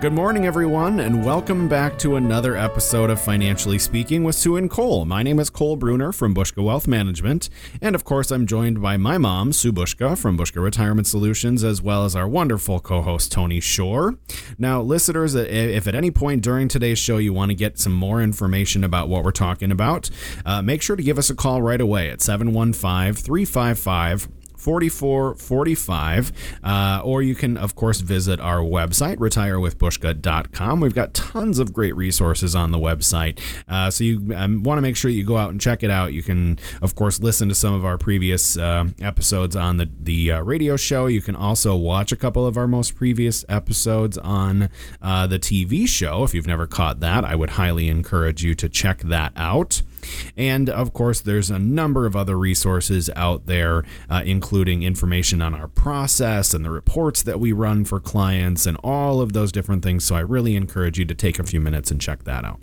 Good morning, everyone, and welcome back to another episode of Financially Speaking with Sue and Cole. My name is Cole Bruner from Bushka Wealth Management, and of course, I'm joined by my mom, Sue Bushka from Bushka Retirement Solutions, as well as our wonderful co host, Tony Shore. Now, listeners, if at any point during today's show you want to get some more information about what we're talking about, uh, make sure to give us a call right away at 715 355 4445. Uh, or you can, of course, visit our website, retirewithbushka.com. We've got tons of great resources on the website. Uh, so you um, want to make sure you go out and check it out. You can, of course, listen to some of our previous uh, episodes on the, the uh, radio show. You can also watch a couple of our most previous episodes on uh, the TV show. If you've never caught that, I would highly encourage you to check that out. And of course, there's a number of other resources out there, uh, including information on our process and the reports that we run for clients and all of those different things. So I really encourage you to take a few minutes and check that out.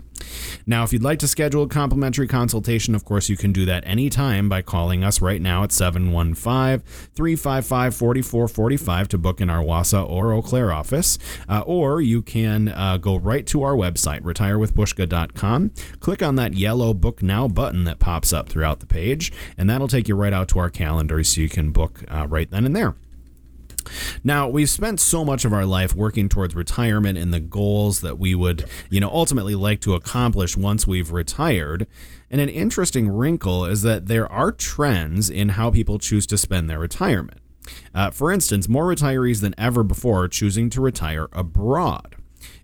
Now, if you'd like to schedule a complimentary consultation, of course, you can do that anytime by calling us right now at 715 355 4445 to book in our Wausau or Eau Claire office. Uh, or you can uh, go right to our website, retirewithbushka.com, click on that yellow Book Now button that pops up throughout the page, and that'll take you right out to our calendar so you can book uh, right then and there. Now, we've spent so much of our life working towards retirement and the goals that we would, you know, ultimately like to accomplish once we've retired. And an interesting wrinkle is that there are trends in how people choose to spend their retirement. Uh, for instance, more retirees than ever before are choosing to retire abroad.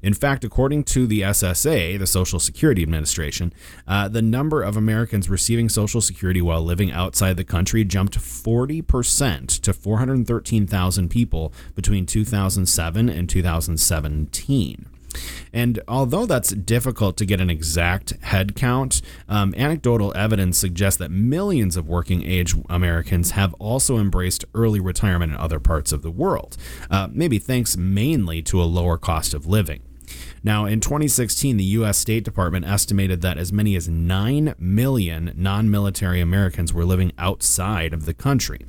In fact, according to the SSA, the Social Security Administration, uh, the number of Americans receiving Social Security while living outside the country jumped 40% to 413,000 people between 2007 and 2017. And although that's difficult to get an exact head count, um, anecdotal evidence suggests that millions of working age Americans have also embraced early retirement in other parts of the world, uh, maybe thanks mainly to a lower cost of living. Now, in 2016, the U.S. State Department estimated that as many as 9 million non military Americans were living outside of the country.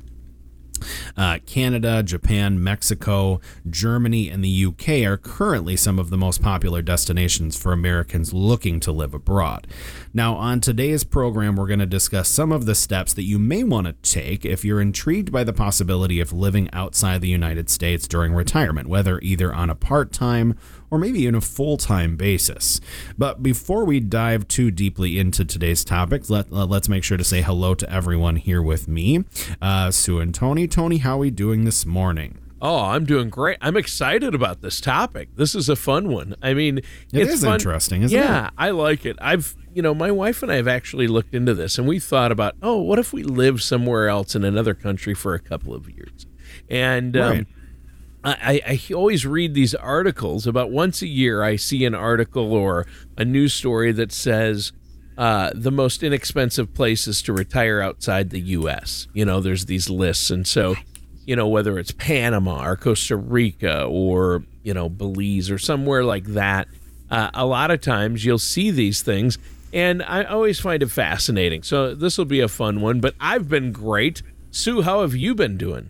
Uh, Canada, Japan, Mexico, Germany, and the UK are currently some of the most popular destinations for Americans looking to live abroad. Now, on today's program, we're going to discuss some of the steps that you may want to take if you're intrigued by the possibility of living outside the United States during retirement, whether either on a part time or maybe in a full time basis. But before we dive too deeply into today's topics, let, uh, let's make sure to say hello to everyone here with me uh, Sue and Tony. Tony, how are we doing this morning? Oh, I'm doing great. I'm excited about this topic. This is a fun one. I mean, it it's fun. interesting, isn't yeah, it? Yeah, I like it. I've, you know, my wife and I have actually looked into this and we thought about, oh, what if we live somewhere else in another country for a couple of years? And um, right. I, I always read these articles about once a year I see an article or a news story that says uh, the most inexpensive places to retire outside the U.S. You know, there's these lists, and so you know whether it's Panama or Costa Rica or you know Belize or somewhere like that. Uh, a lot of times you'll see these things, and I always find it fascinating. So this will be a fun one. But I've been great. Sue, how have you been doing?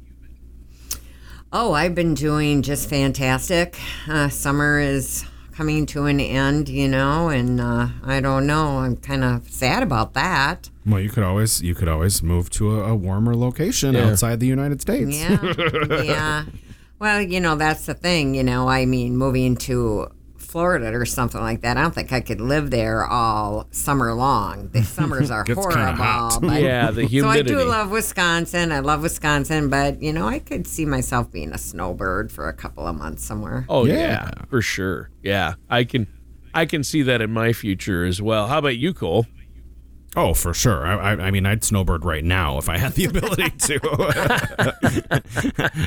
Oh, I've been doing just fantastic. Uh, summer is coming to an end, you know, and uh, I don't know. I'm kind of sad about that. Well, you could always you could always move to a, a warmer location yeah. outside the United States. Yeah, yeah. Well, you know that's the thing. You know, I mean, moving to Florida or something like that. I don't think I could live there all summer long. The summers are horrible. But, yeah, the humidity. So I do love Wisconsin. I love Wisconsin, but you know, I could see myself being a snowbird for a couple of months somewhere. Oh yeah, yeah for sure. Yeah, I can. I can see that in my future as well. How about you, Cole? Oh, for sure. I, I, I, mean, I'd snowbird right now if I had the ability to.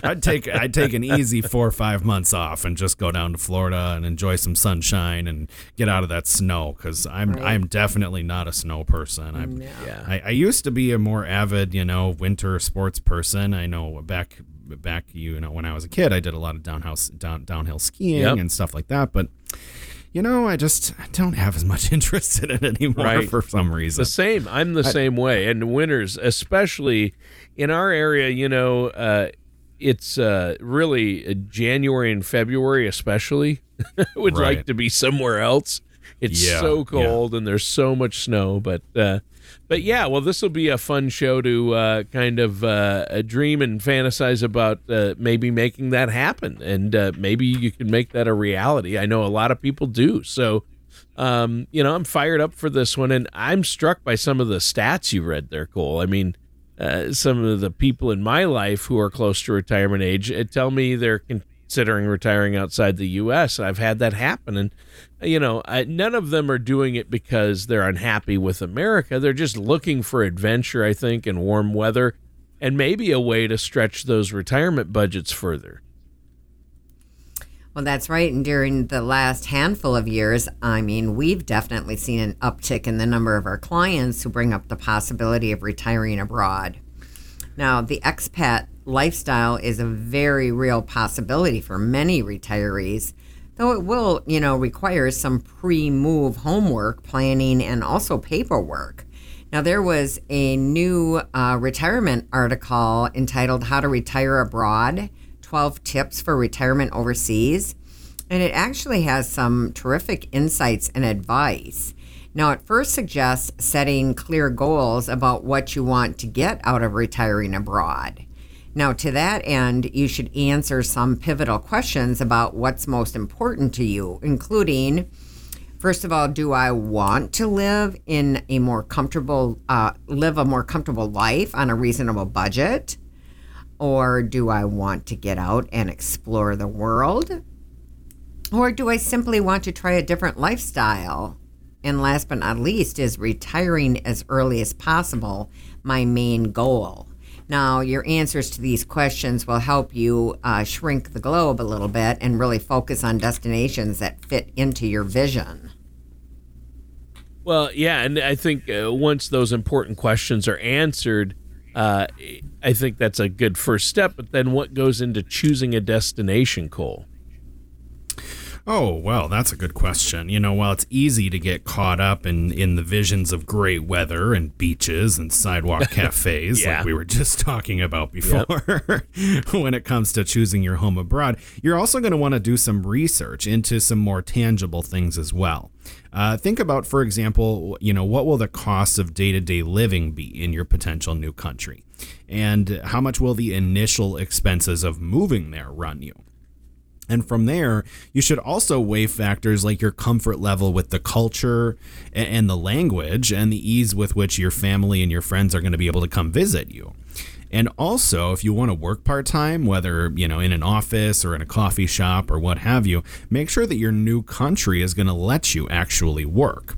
I'd take I'd take an easy four or five months off and just go down to Florida and enjoy some sunshine and get out of that snow because I'm right. I'm definitely not a snow person. I'm, yeah. I, I used to be a more avid, you know, winter sports person. I know back back you know when I was a kid, I did a lot of downhill down, downhill skiing yep. and stuff like that, but you know, I just don't have as much interest in it anymore right. for some reason. The same. I'm the I, same way. And winters, especially in our area, you know, uh, it's uh, really uh, January and February, especially. I would right. like to be somewhere else. It's yeah, so cold yeah. and there's so much snow, but uh, but yeah, well, this will be a fun show to uh, kind of uh, dream and fantasize about uh, maybe making that happen, and uh, maybe you can make that a reality. I know a lot of people do. So, um, you know, I'm fired up for this one, and I'm struck by some of the stats you read there, Cole. I mean, uh, some of the people in my life who are close to retirement age uh, tell me they're considering retiring outside the U.S. I've had that happen, and you know, I, none of them are doing it because they're unhappy with America. They're just looking for adventure, I think, and warm weather, and maybe a way to stretch those retirement budgets further. Well, that's right. And during the last handful of years, I mean, we've definitely seen an uptick in the number of our clients who bring up the possibility of retiring abroad. Now, the expat lifestyle is a very real possibility for many retirees though it will, you know, require some pre move homework, planning, and also paperwork. Now, there was a new uh, retirement article entitled How to Retire Abroad 12 Tips for Retirement Overseas. And it actually has some terrific insights and advice. Now, it first suggests setting clear goals about what you want to get out of retiring abroad. Now, to that end, you should answer some pivotal questions about what's most important to you, including first of all, do I want to live in a more comfortable, uh, live a more comfortable life on a reasonable budget? Or do I want to get out and explore the world? Or do I simply want to try a different lifestyle? And last but not least, is retiring as early as possible my main goal? Now, your answers to these questions will help you uh, shrink the globe a little bit and really focus on destinations that fit into your vision. Well, yeah, and I think uh, once those important questions are answered, uh, I think that's a good first step. But then what goes into choosing a destination, Cole? Oh, well, that's a good question. You know, while it's easy to get caught up in, in the visions of great weather and beaches and sidewalk cafes, yeah. like we were just talking about before, yep. when it comes to choosing your home abroad, you're also going to want to do some research into some more tangible things as well. Uh, think about, for example, you know, what will the cost of day to day living be in your potential new country? And how much will the initial expenses of moving there run you? And from there, you should also weigh factors like your comfort level with the culture and the language and the ease with which your family and your friends are going to be able to come visit you. And also, if you want to work part time, whether, you know, in an office or in a coffee shop or what have you, make sure that your new country is going to let you actually work.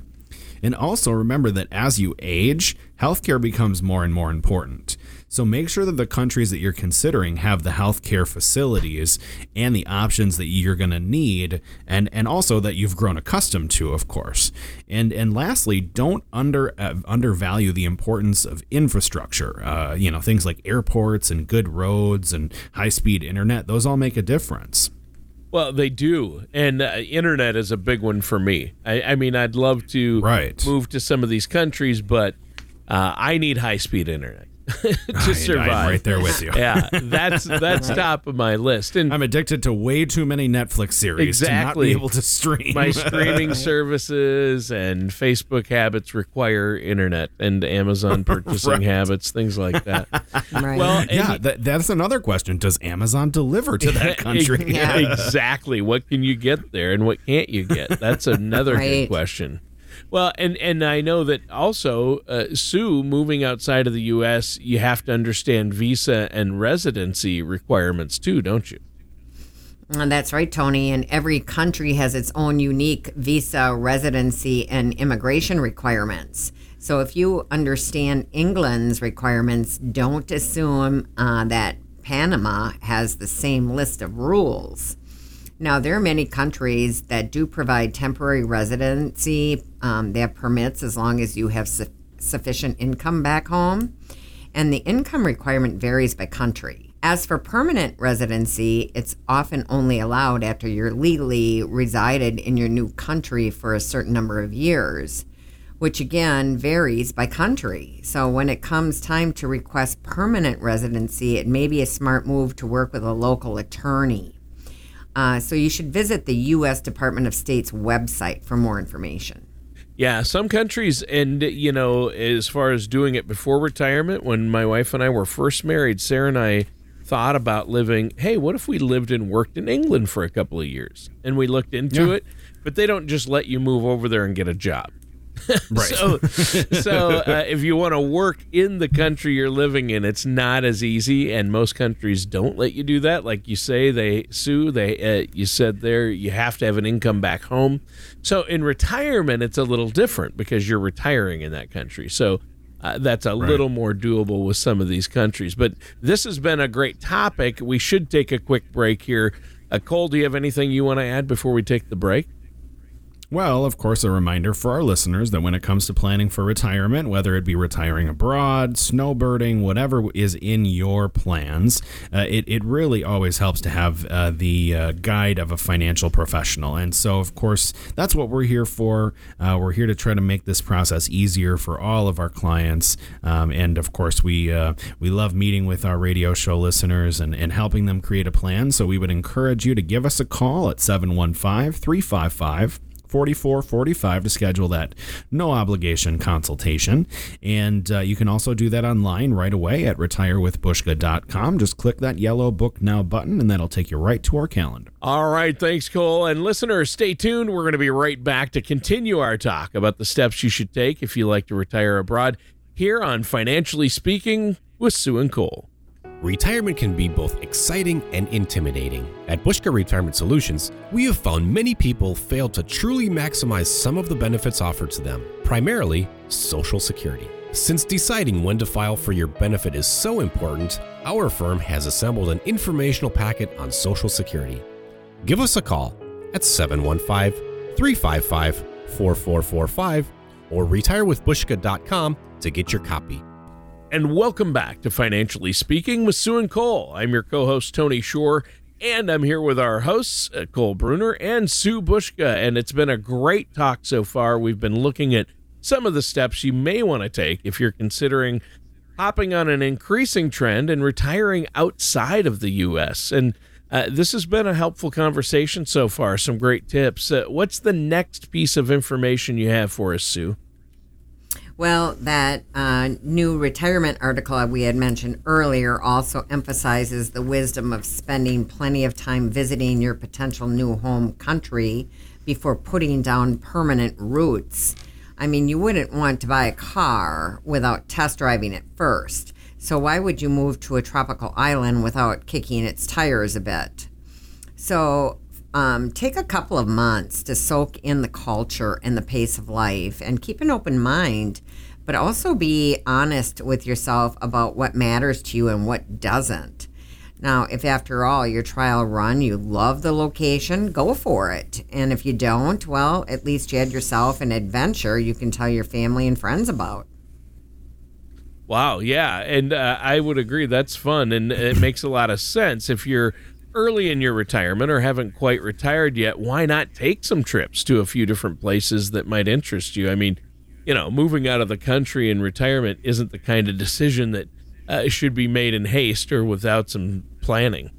And also remember that as you age, healthcare becomes more and more important. So make sure that the countries that you're considering have the healthcare facilities and the options that you're going to need and and also that you've grown accustomed to, of course. And and lastly, don't under uh, undervalue the importance of infrastructure. Uh, you know, things like airports and good roads and high-speed internet, those all make a difference. Well, they do, and uh, internet is a big one for me. I, I mean, I'd love to right. move to some of these countries, but uh, I need high speed internet. to survive. I'm right there with you. yeah, that's that's top of my list. And I'm addicted to way too many Netflix series exactly. to not be able to stream. My streaming services and Facebook habits require internet, and Amazon purchasing right. habits, things like that. Right. Well, yeah, that, that's another question. Does Amazon deliver to that country? yeah. exactly. What can you get there, and what can't you get? That's another right. good question. Well, and and I know that also, uh, Sue, moving outside of the U.S., you have to understand visa and residency requirements too, don't you? And that's right, Tony. And every country has its own unique visa, residency, and immigration requirements. So if you understand England's requirements, don't assume uh, that Panama has the same list of rules. Now, there are many countries that do provide temporary residency. Um, they have permits as long as you have su- sufficient income back home. And the income requirement varies by country. As for permanent residency, it's often only allowed after you're legally resided in your new country for a certain number of years, which again varies by country. So when it comes time to request permanent residency, it may be a smart move to work with a local attorney. Uh, so you should visit the U.S. Department of State's website for more information. Yeah, some countries, and you know, as far as doing it before retirement, when my wife and I were first married, Sarah and I thought about living. Hey, what if we lived and worked in England for a couple of years? And we looked into yeah. it, but they don't just let you move over there and get a job. right. so, so uh, if you want to work in the country you're living in, it's not as easy, and most countries don't let you do that. Like you say, they sue. They uh, you said there you have to have an income back home. So in retirement, it's a little different because you're retiring in that country. So. Uh, that's a right. little more doable with some of these countries. But this has been a great topic. We should take a quick break here. Uh, Cole, do you have anything you want to add before we take the break? Well, of course, a reminder for our listeners that when it comes to planning for retirement, whether it be retiring abroad, snowbirding, whatever is in your plans, uh, it, it really always helps to have uh, the uh, guide of a financial professional. And so, of course, that's what we're here for. Uh, we're here to try to make this process easier for all of our clients. Um, and of course, we, uh, we love meeting with our radio show listeners and, and helping them create a plan. So we would encourage you to give us a call at 715 355 4445 to schedule that no obligation consultation. And uh, you can also do that online right away at retirewithbushka.com. Just click that yellow book now button and that'll take you right to our calendar. All right. Thanks, Cole. And listeners, stay tuned. We're going to be right back to continue our talk about the steps you should take if you like to retire abroad here on Financially Speaking with Sue and Cole. Retirement can be both exciting and intimidating. At Bushka Retirement Solutions, we have found many people fail to truly maximize some of the benefits offered to them, primarily Social Security. Since deciding when to file for your benefit is so important, our firm has assembled an informational packet on Social Security. Give us a call at 715 355 4445 or retirewithbushka.com to get your copy and welcome back to Financially Speaking with Sue and Cole. I'm your co host, Tony Shore, and I'm here with our hosts, uh, Cole Bruner and Sue Bushka. And it's been a great talk so far. We've been looking at some of the steps you may want to take if you're considering hopping on an increasing trend and retiring outside of the U.S. And uh, this has been a helpful conversation so far. Some great tips. Uh, what's the next piece of information you have for us, Sue? Well, that uh, new retirement article we had mentioned earlier also emphasizes the wisdom of spending plenty of time visiting your potential new home country before putting down permanent roots. I mean, you wouldn't want to buy a car without test driving it first. So, why would you move to a tropical island without kicking its tires a bit? So, um, take a couple of months to soak in the culture and the pace of life and keep an open mind, but also be honest with yourself about what matters to you and what doesn't. Now, if after all your trial run you love the location, go for it. And if you don't, well, at least you had yourself an adventure you can tell your family and friends about. Wow, yeah, and uh, I would agree that's fun and it makes a lot of sense if you're early in your retirement or haven't quite retired yet, why not take some trips to a few different places that might interest you? I mean, you know, moving out of the country in retirement isn't the kind of decision that uh, should be made in haste or without some planning.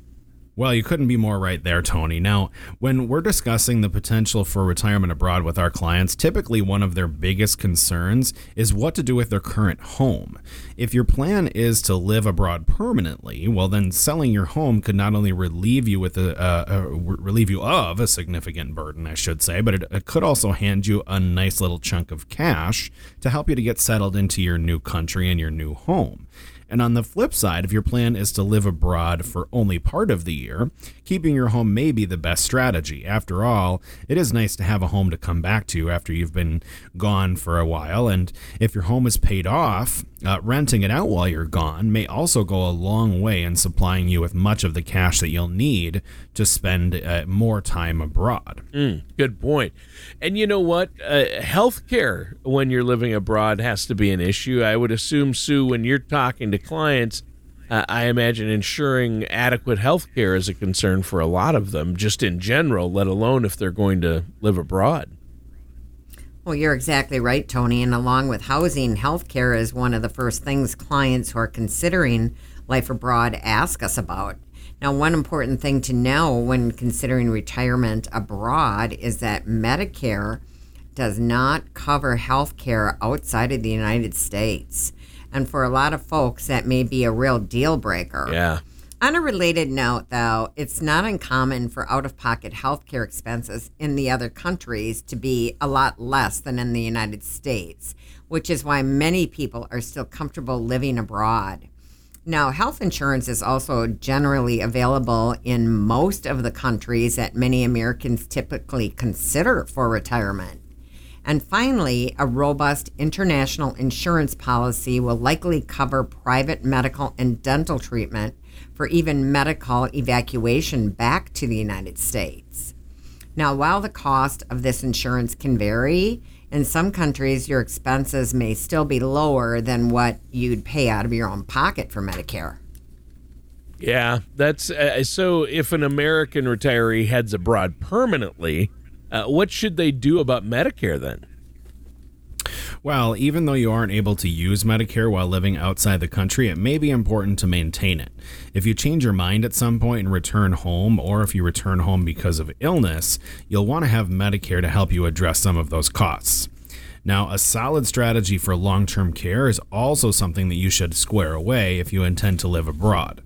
Well, you couldn't be more right there, Tony. Now, when we're discussing the potential for retirement abroad with our clients, typically one of their biggest concerns is what to do with their current home. If your plan is to live abroad permanently, well, then selling your home could not only relieve you with a, uh, uh, relieve you of a significant burden, I should say, but it, it could also hand you a nice little chunk of cash to help you to get settled into your new country and your new home. And on the flip side, if your plan is to live abroad for only part of the year, keeping your home may be the best strategy. After all, it is nice to have a home to come back to after you've been gone for a while. And if your home is paid off, uh, renting it out while you're gone may also go a long way in supplying you with much of the cash that you'll need to spend uh, more time abroad. Mm, good point. And you know what? Uh, healthcare when you're living abroad has to be an issue. I would assume, Sue, when you're talking to clients, uh, I imagine ensuring adequate health care is a concern for a lot of them, just in general, let alone if they're going to live abroad. Well, you're exactly right, Tony. And along with housing, healthcare is one of the first things clients who are considering life abroad ask us about. Now, one important thing to know when considering retirement abroad is that Medicare does not cover health care outside of the United States. And for a lot of folks, that may be a real deal breaker. Yeah. On a related note, though, it's not uncommon for out of pocket healthcare expenses in the other countries to be a lot less than in the United States, which is why many people are still comfortable living abroad. Now, health insurance is also generally available in most of the countries that many Americans typically consider for retirement. And finally, a robust international insurance policy will likely cover private medical and dental treatment for even medical evacuation back to the United States. Now, while the cost of this insurance can vary, in some countries your expenses may still be lower than what you'd pay out of your own pocket for Medicare. Yeah, that's uh, so. If an American retiree heads abroad permanently, uh, what should they do about Medicare then? Well, even though you aren't able to use Medicare while living outside the country, it may be important to maintain it. If you change your mind at some point and return home, or if you return home because of illness, you'll want to have Medicare to help you address some of those costs. Now, a solid strategy for long term care is also something that you should square away if you intend to live abroad.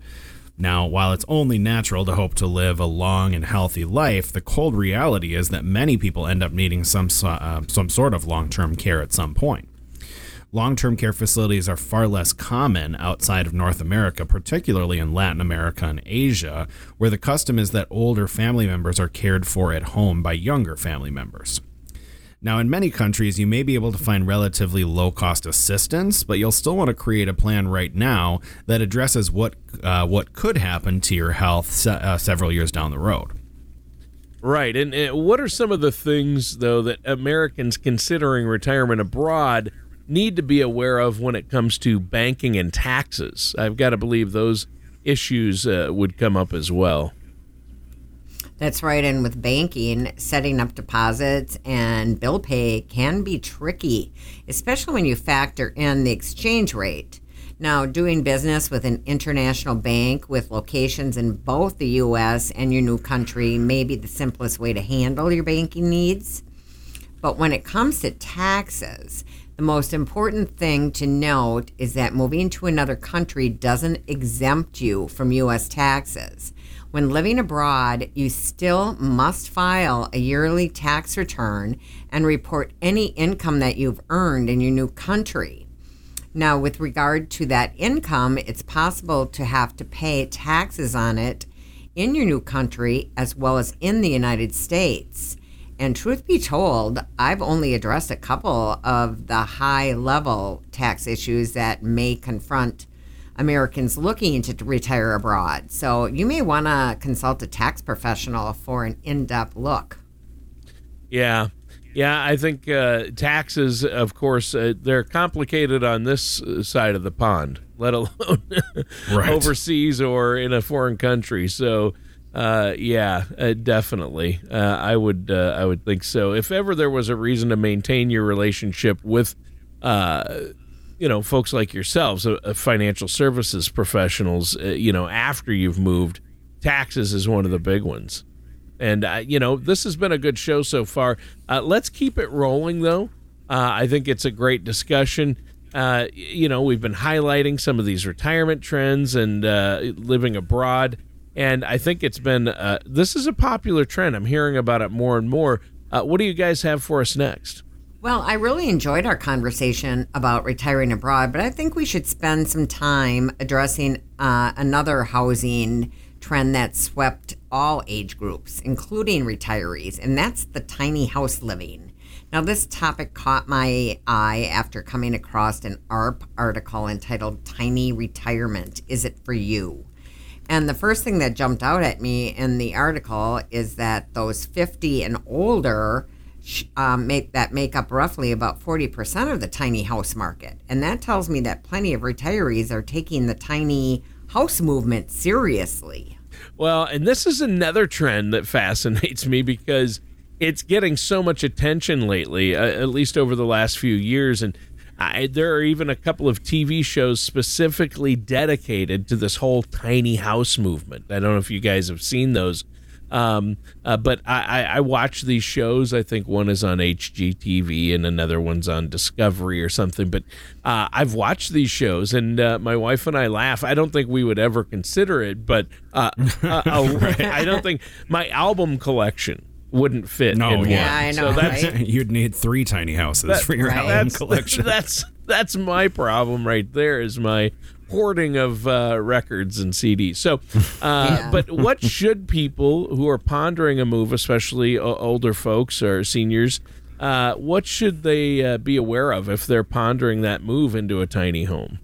Now, while it's only natural to hope to live a long and healthy life, the cold reality is that many people end up needing some uh, some sort of long-term care at some point. Long-term care facilities are far less common outside of North America, particularly in Latin America and Asia, where the custom is that older family members are cared for at home by younger family members. Now, in many countries, you may be able to find relatively low cost assistance, but you'll still want to create a plan right now that addresses what, uh, what could happen to your health se- uh, several years down the road. Right. And, and what are some of the things, though, that Americans considering retirement abroad need to be aware of when it comes to banking and taxes? I've got to believe those issues uh, would come up as well. That's right. And with banking, setting up deposits and bill pay can be tricky, especially when you factor in the exchange rate. Now, doing business with an international bank with locations in both the U.S. and your new country may be the simplest way to handle your banking needs. But when it comes to taxes, the most important thing to note is that moving to another country doesn't exempt you from U.S. taxes. When living abroad, you still must file a yearly tax return and report any income that you've earned in your new country. Now, with regard to that income, it's possible to have to pay taxes on it in your new country as well as in the United States. And truth be told, I've only addressed a couple of the high level tax issues that may confront Americans looking to retire abroad. So you may want to consult a tax professional for an in depth look. Yeah. Yeah, I think uh, taxes, of course, uh, they're complicated on this side of the pond, let alone right. overseas or in a foreign country. So, uh, yeah, uh, definitely, uh, I would, uh, I would think so. If ever there was a reason to maintain your relationship with you know, folks like yourselves, uh, uh, financial services professionals, uh, you know, after you've moved, taxes is one of the big ones. And, uh, you know, this has been a good show so far. Uh, let's keep it rolling, though. Uh, I think it's a great discussion. you know, we've been highlighting some of these retirement trends and living abroad. And I think it's been, this is a popular trend. I'm hearing about it more and more. what do you guys have for us next? Well, I really enjoyed our conversation about retiring abroad, but I think we should spend some time addressing uh, another housing trend that swept all age groups, including retirees, and that's the tiny house living. Now, this topic caught my eye after coming across an AARP article entitled Tiny Retirement Is It For You? And the first thing that jumped out at me in the article is that those 50 and older um, make that make up roughly about 40% of the tiny house market. And that tells me that plenty of retirees are taking the tiny house movement seriously. Well, and this is another trend that fascinates me because it's getting so much attention lately, uh, at least over the last few years. And I, there are even a couple of TV shows specifically dedicated to this whole tiny house movement. I don't know if you guys have seen those. Um, uh, but I, I, I, watch these shows. I think one is on HGTV and another one's on Discovery or something. But uh, I've watched these shows, and uh, my wife and I laugh. I don't think we would ever consider it, but uh, uh, right. I don't think my album collection wouldn't fit. No, in yeah, one. I know. So that's, right? You'd need three tiny houses that, for your right. album that's, collection. That's that's my problem right there. Is my hoarding of uh, records and CDs. So, uh, yeah. but what should people who are pondering a move, especially older folks or seniors, uh, what should they uh, be aware of if they're pondering that move into a tiny home?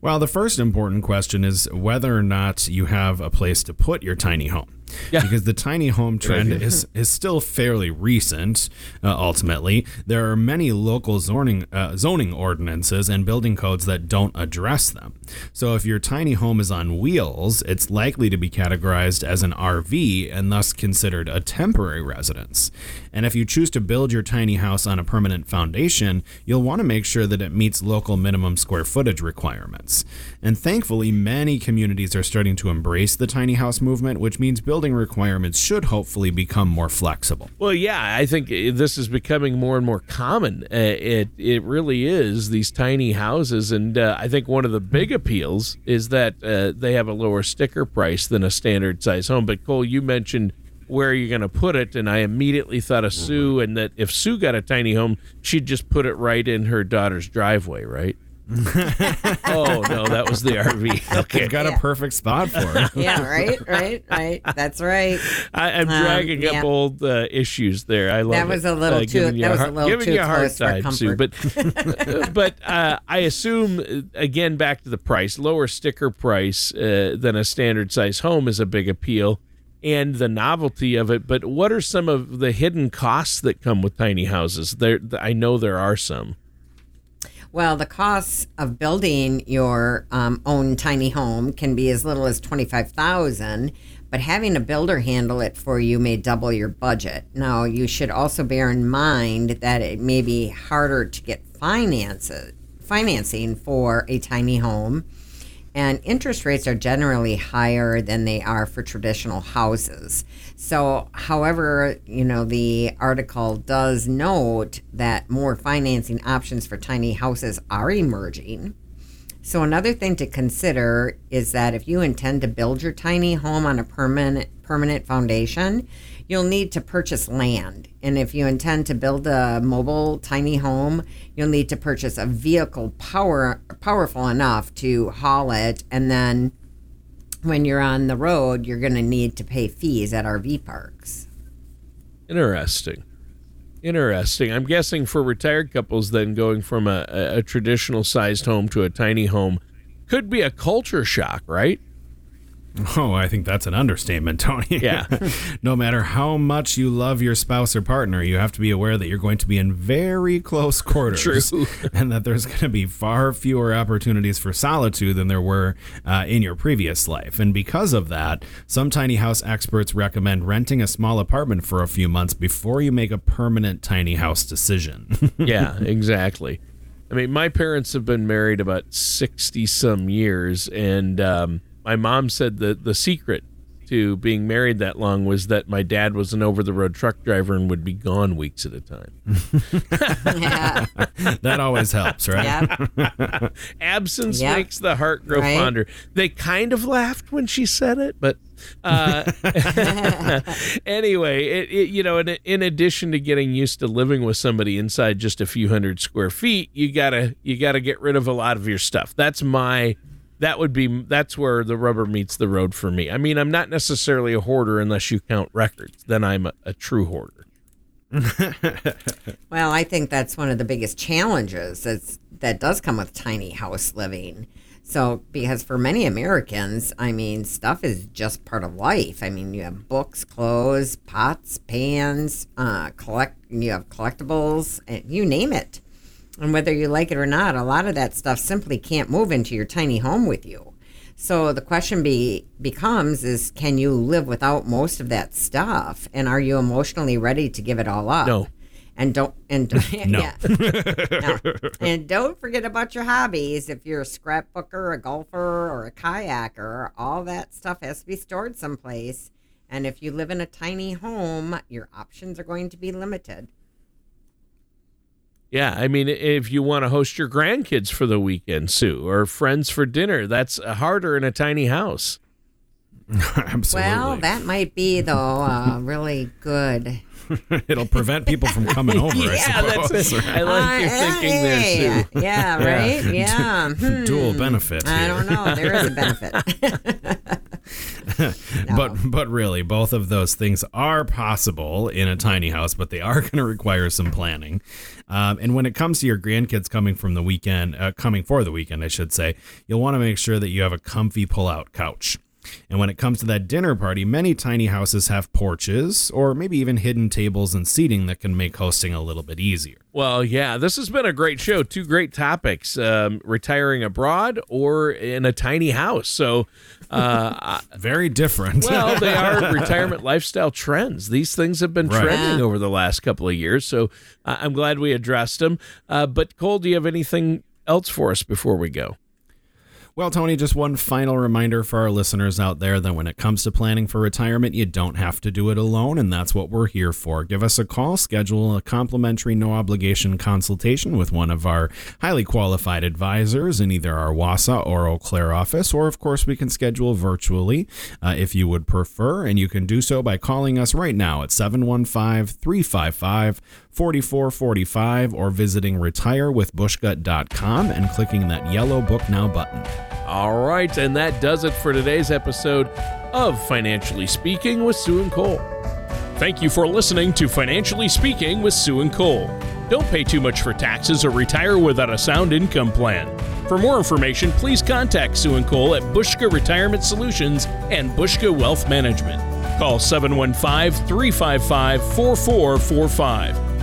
Well, the first important question is whether or not you have a place to put your tiny home. Yeah. Because the tiny home trend is, is still fairly recent, uh, ultimately. There are many local zoning, uh, zoning ordinances and building codes that don't address them. So if your tiny home is on wheels, it's likely to be categorized as an RV and thus considered a temporary residence. And if you choose to build your tiny house on a permanent foundation, you'll want to make sure that it meets local minimum square footage requirements. And thankfully, many communities are starting to embrace the tiny house movement, which means building building requirements should hopefully become more flexible. Well, yeah, I think this is becoming more and more common. Uh, it it really is these tiny houses, and uh, I think one of the big appeals is that uh, they have a lower sticker price than a standard size home. But Cole, you mentioned where you're going to put it, and I immediately thought of Sue, and that if Sue got a tiny home, she'd just put it right in her daughter's driveway, right? oh no, that was the RV. Okay, You've got yeah. a perfect spot for it. yeah, right, right, right. That's right. I, am um, dragging um, up old uh, issues there. I love that was a little uh, too. That was a little giving too you a hard time, Sue. But but uh, I assume uh, again back to the price, lower sticker price uh, than a standard size home is a big appeal. And the novelty of it, but what are some of the hidden costs that come with tiny houses? There, I know there are some. Well, the costs of building your um, own tiny home can be as little as twenty five thousand, but having a builder handle it for you may double your budget. Now, you should also bear in mind that it may be harder to get finance, financing for a tiny home and interest rates are generally higher than they are for traditional houses. So, however, you know, the article does note that more financing options for tiny houses are emerging. So, another thing to consider is that if you intend to build your tiny home on a permanent permanent foundation, you'll need to purchase land. And if you intend to build a mobile tiny home, you'll need to purchase a vehicle power powerful enough to haul it and then when you're on the road, you're going to need to pay fees at RV parks. Interesting. Interesting. I'm guessing for retired couples, then going from a, a, traditional sized home to a tiny home could be a culture shock, right? Oh, I think that's an understatement, Tony. Yeah. no matter how much you love your spouse or partner, you have to be aware that you're going to be in very close quarters. True. And that there's going to be far fewer opportunities for solitude than there were uh, in your previous life. And because of that, some tiny house experts recommend renting a small apartment for a few months before you make a permanent tiny house decision. yeah, exactly. I mean, my parents have been married about 60 some years, and, um, my mom said that the secret to being married that long was that my dad was an over the road truck driver and would be gone weeks at a time. yeah. That always helps, right? Yep. Absence Yep. makes the heart grow Right. fonder. They kind of laughed when she said it, but uh, anyway, it, it, you know, in, in addition to getting used to living with somebody inside just a few hundred square feet, you gotta you gotta get rid of a lot of your stuff. That's my that would be that's where the rubber meets the road for me. I mean, I'm not necessarily a hoarder unless you count records. Then I'm a, a true hoarder. Well, I think that's one of the biggest challenges that's, that does come with tiny house living. So, because for many Americans, I mean, stuff is just part of life. I mean, you have books, clothes, pots, pans, uh, collect. You have collectibles, you name it. And whether you like it or not, a lot of that stuff simply can't move into your tiny home with you. So the question be becomes is can you live without most of that stuff and are you emotionally ready to give it all up? No. And don't and No. yeah. No. And don't forget about your hobbies. If you're a scrapbooker, a golfer, or a kayaker, all that stuff has to be stored someplace. And if you live in a tiny home, your options are going to be limited. Yeah, I mean, if you want to host your grandkids for the weekend, Sue, or friends for dinner, that's harder in a tiny house. Absolutely. Well, that might be though uh, really good. It'll prevent people from coming over, I yeah, suppose. that's it. I like your Uh, thinking yeah, there, Sue. Yeah, right. Yeah. Hmm. Dual benefit. I don't know. There is a benefit. No. But but really, both of those things are possible in a tiny house, but they are going to require some planning. Um, and when it comes to your grandkids coming from the weekend, uh, coming for the weekend, I should say, you'll want to make sure that you have a comfy pull-out couch. And when it comes to that dinner party, many tiny houses have porches or maybe even hidden tables and seating that can make hosting a little bit easier. Well, yeah, this has been a great show. Two great topics: um, retiring abroad or in a tiny house. So, uh, Very different. well, they are retirement lifestyle trends. These things have been Right. trending over the last couple of years. So, uh, I'm glad we addressed them. Uh, but Cole, do you have anything else for us before we go? Well, Tony, just one final reminder for our listeners out there that when it comes to planning for retirement, you don't have to do it alone, and that's what we're here for. Give us a call, schedule a complimentary, no obligation consultation with one of our highly qualified advisors in either our Wausau or Eau Claire office, or of course, we can schedule virtually uh, if you would prefer, and you can do so by calling us right now at 715 355 4445 or visiting retirewithbushka.com and clicking that yellow book now button. All right, and that does it for today's episode of Financially Speaking with Sue and Cole. Thank you for listening to Financially Speaking with Sue and Cole. Don't pay too much for taxes or retire without a sound income plan. For more information, please contact Sue and Cole at Bushka Retirement Solutions and Bushka Wealth Management. Call 715 355 4445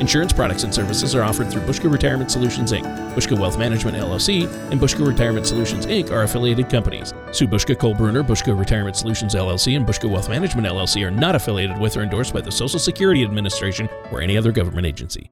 Insurance products and services are offered through Bushka Retirement Solutions Inc., Bushka Wealth Management LLC, and Bushka Retirement Solutions Inc. are affiliated companies. Sue Bushka, Cole Bruner, Bushka Retirement Solutions LLC, and Bushka Wealth Management LLC are not affiliated with or endorsed by the Social Security Administration or any other government agency.